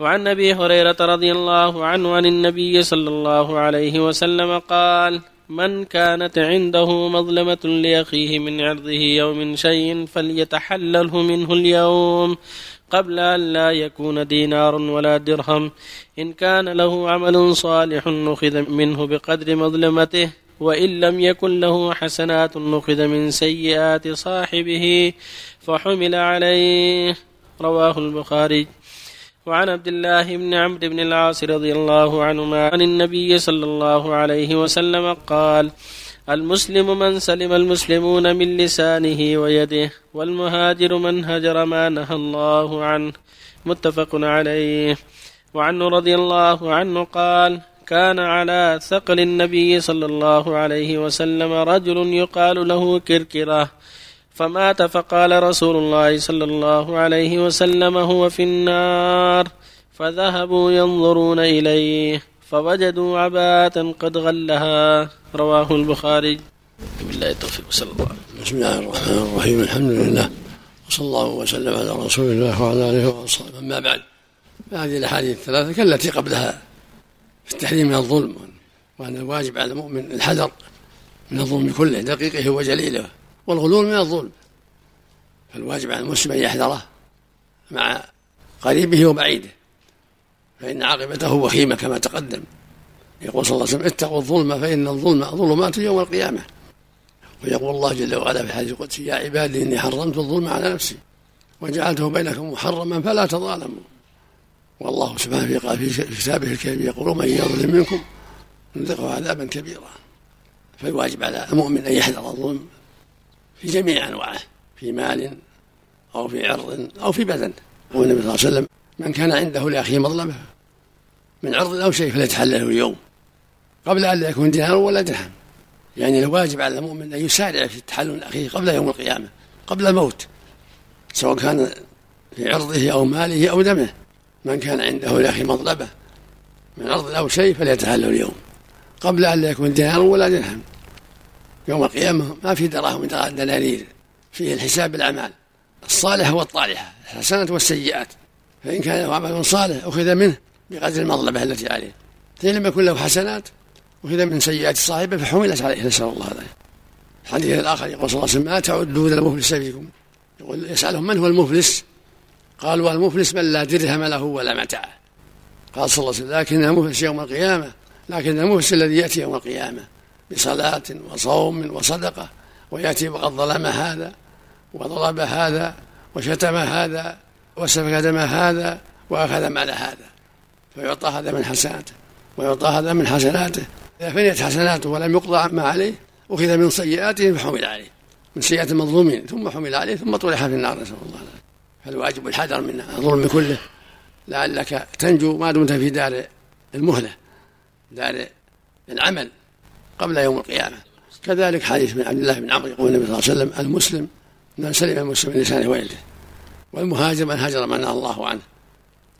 وعن أبي هريرة رضي الله عنه عن النبي صلى الله عليه وسلم قال من كانت عنده مظلمة لأخيه من عرضه يوم شيء فليتحلله منه اليوم قبل أن لا يكون دينار ولا درهم. إن كان له عمل صالح نخذ منه بقدر مظلمته وإن لم يكن له حسنات نخذ من سيئات صاحبه فحمل عليه. رواه البخاري. وعن عبد الله بن عمرو بن العاص رضي الله عنهما عن النبي صلى الله عليه وسلم قال المسلم من سلم المسلمون من لسانه ويده والمهاجر من هجر ما نهى الله عنه. متفق عليه. وعنه رضي الله عنه قال كان على ثقل النبي صلى الله عليه وسلم رجل يقال له كركرة فمات فقال رسول الله صلى الله عليه وسلم هو في النار فذهبوا ينظرون إليه فوجدوا عباءة قد غلها. رواه البخاري. بالله التوفيق صلى الله عليه بسم الله الرحمن الرحيم الحمد لله وصلى الله وسلم على رسول الله وعلى آله وأصحابه. أما بعد فهذه الأحاديث الثلاثة كالتي قبلها في التحريم من الظلم وأن الواجب على المؤمن الحذر من الظلم كله دقيقه وجليله. والغلول من الظلم. فالواجب على المسلم أن يحذره مع قريبه وبعيده فإن عاقبته وخيمة كما تقدم. يقول صلى الله عليه وسلم اتقوا الظلم فإن الظلم ظلمات يوم القيامة. ويقول الله جل وعلا في الحديث القدسي يا عبادي إني حرمت الظلم على نفسي وجعلته بينكم محرما فلا تظالموا. والله سبحانه في كتابه الكريم يقول من يظلم منكم نذقه عذابا كبيرا فالواجب على المؤمن أن يحذر الظلم في جميع أنواعه في مال أو في عرض أو في بدن والنبي صلى الله عليه وسلم من كان عنده لأخيه مظلمة من عرض أو شيء فليتحلله اليوم قبل أن لا يكون دينار ولا درهم يعني الواجب على المؤمن أن يسارع في التحلل من أخيه قبل يوم القيامة قبل الموت سواء كان في عرضه أو ماله أو دمه. من كان عنده لأخيه مظلمة من عرض أو شيء فليتحلل اليوم قبل أن لا يكون دينار ولا درهم يوم القيامة ما في دراهم دنانير فيه الحساب بالأعمال الصالحة والطالحة الحسنات والسيئات. فإن كان له عمل صالح أخذ منه بقدر المظلمة التي عليه. فإن لم يكن له حسنات أخذ من سيئات صاحبه فحملت عليه نسأل الله ذلك الحديث الآخر يقول صلى الله عليه وسلم ما تعدون المفلس فيكم يقول يسألهم من هو المفلس؟ قالوا المفلس من لا درهم له ولا متاع. قال صلى الله عليه وسلم لكن المفلس يوم القيامة لكن المفلس الذي يأتي يوم القيامة. بصلاة وصوم وصدقة ويأتي وقد ظلم هذا وضرب هذا وشتم هذا وسفك دم هذا وأخذ مال هذا. فيعطى هذا من حسناته ويعطى هذا من حسناته. إذا فنيت حسناته ولم يقضى ما عليه أخذ من سيئاته فحمل عليه من سيئات المظلومين ثم حمل عليه ثم طرح في النار نسأل الله العافية. فالواجب الحذر من الظلم كله. لعلك تنجو ما دمت في دار المهلة دار العمل. قبل يوم القيامة. كذلك حديث من عبد الله بن عمرو يقول النبي صلى الله عليه وسلم المسلم من سلم المسلم من لسانه ويده والمهاجر من هاجر من الله عنه.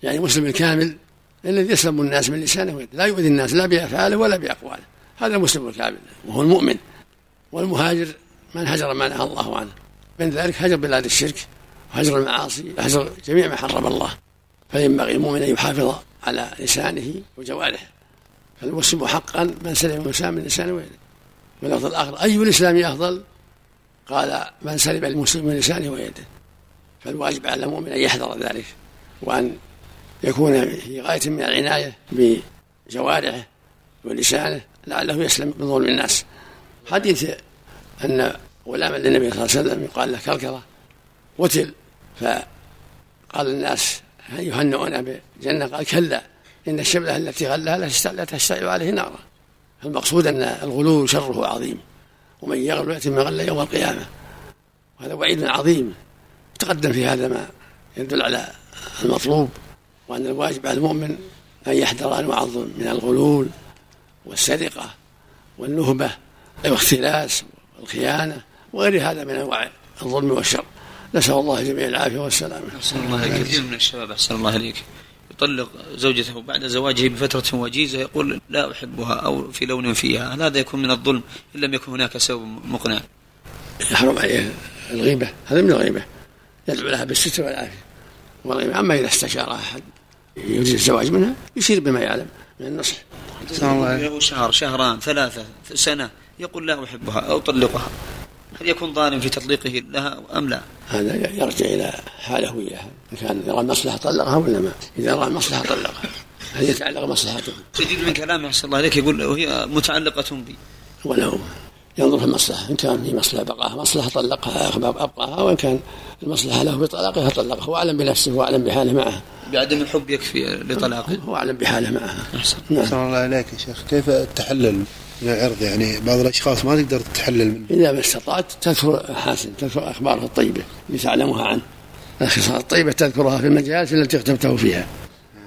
يعني مسلم الكامل الذي يسلم الناس من لسانه ويده لا يؤذي الناس لا بافعاله ولا باقواله هذا المسلم الكامل وهو المؤمن. والمهاجر من هجر ما نهى الله عنه. من ذلك هجر بلاد الشرك وهجر المعاصي وهجر جميع ما حرم الله. فينبغي المؤمن أن يحافظ على لسانه وجوارحه فالمسلم حقا من سلم الإنسان من لسانه ويده واللفظ الأخر. أي الإسلام أفضل؟ قال من سلم المسلم من لسانه ويده. فالواجب على المؤمن أن يحذر ذلك وأن يكون في غاية من العناية بجوارحه ولسانه لعله يسلم من ظلم الناس. حديث أن غلاما للنبي صلى الله عليه وسلم يقال له كركرة قتل. فقال الناس هل يهنئون بالجنة قال كلا. إن الشبلة التي غلها لا تشتعل عليه نارا. فالمقصود أن الغلو شره عظيم. ومن يغلو يأتي من غل يوم القيامة. وهذا وعيد عظيم. تقدم في هذا ما يدل على المطلوب وأن الواجب على المؤمن أن يحذر أنواع الظلم من الغلول والسرقة والنهبة والاختلاس والخيانة وغير هذا من أنواع الظلم والشر. نسأل الله جميع العافية والسلامة أحسن الله كثير من الشباب أحسن الله إليك. يطلق زوجته بعد زواجه بفترة وجيزة يقول لا أحبها أو في لون فيها. هل هذا يكون من الظلم إن لم يكن هناك سبب مقنع. يحرم عليه الغيبة هذا من الغيبة. يدعو لها بالستر والعافية. والغيبة أما إذا استشار أحد يريد الزواج منها يشير بما يعلم من النصح. له شهر شهران ثلاثة سنة يقول لا أحبها أو طلقها هل يكون ظالم في تطليقه لها أم لا؟ هذا يرجع إلى حاله وياها إن كان يرى المصلحة طلقها ولا ما؟ إذا رأى المصلحة طلقها هل يتعلق مصلحته تجد من كلامه أحسن الله عليك يقول وهي متعلقة بي. وله ينظر في المصلحة إن كان في مصلحة بقاها مصلحة طلقها أبقاها وإن كان المصلحة له بطلاقها طلقها هو أعلم بنفسه وأعلم بحاله معها بعدم الحب يكفي لطلاقه هو أعلم بحاله معها. أحسن. نعم. أحسن الله عليك يا شيخ. كيف التحلل من العرض يعني بعض الأشخاص ما تقدر تتحلل منه. إذا ما استطعت تذكر حاسن تذكر أخباره الطيبة اللي تعلمها عنه. الخصال الطيبة تذكرها في المجالس التي اختبته فيها.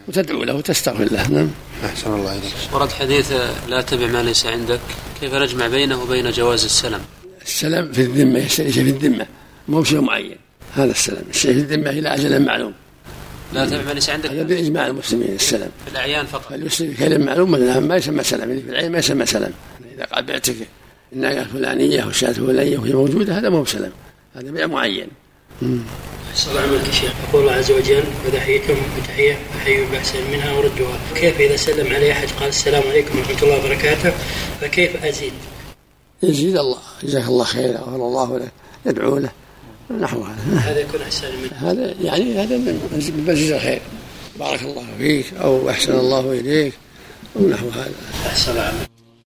وتدعو له وتستغفر له. نعم. أحسن الله عليك ورد حديث لا تبع ما ليس عندك. كيف نجمع بينه وبين جواز السلم؟ السلام في الذمة يشتري شيء في الذمة. مو شيء معين. هذا السلام الشيء في الذمة إلى أجل معلوم. لا تبع ما ليس عندك؟ هذا بإجماع المسلمين السلام. في الأعيان فقط. فاليسلم كلمة معلومة لا؟ ما يسمى سلام اللي في العين ما يسمى سلام إذا قال بعتك الناقة الفلانية والشاة الفلانية وهي موجودة هذا مو سلام هذا بيع معين. صلى عليك يا شيخ. يقول الله عز وجل واذا حييتم بتحية. فحيوا باحسن منها وردوها كيف إذا سلم علي أحد قال السلام عليكم ورحمة الله وبركاته فكيف أزيد؟ يزيد الله. جزاك الله خير غفر الله له. يدعو له. نحو. هذا هذا يكون أحسن منه هذا يعني هذا من مزيد الخير. بارك الله فيك أو أحسن الله إليك ونحو هذا. أحسن عليك.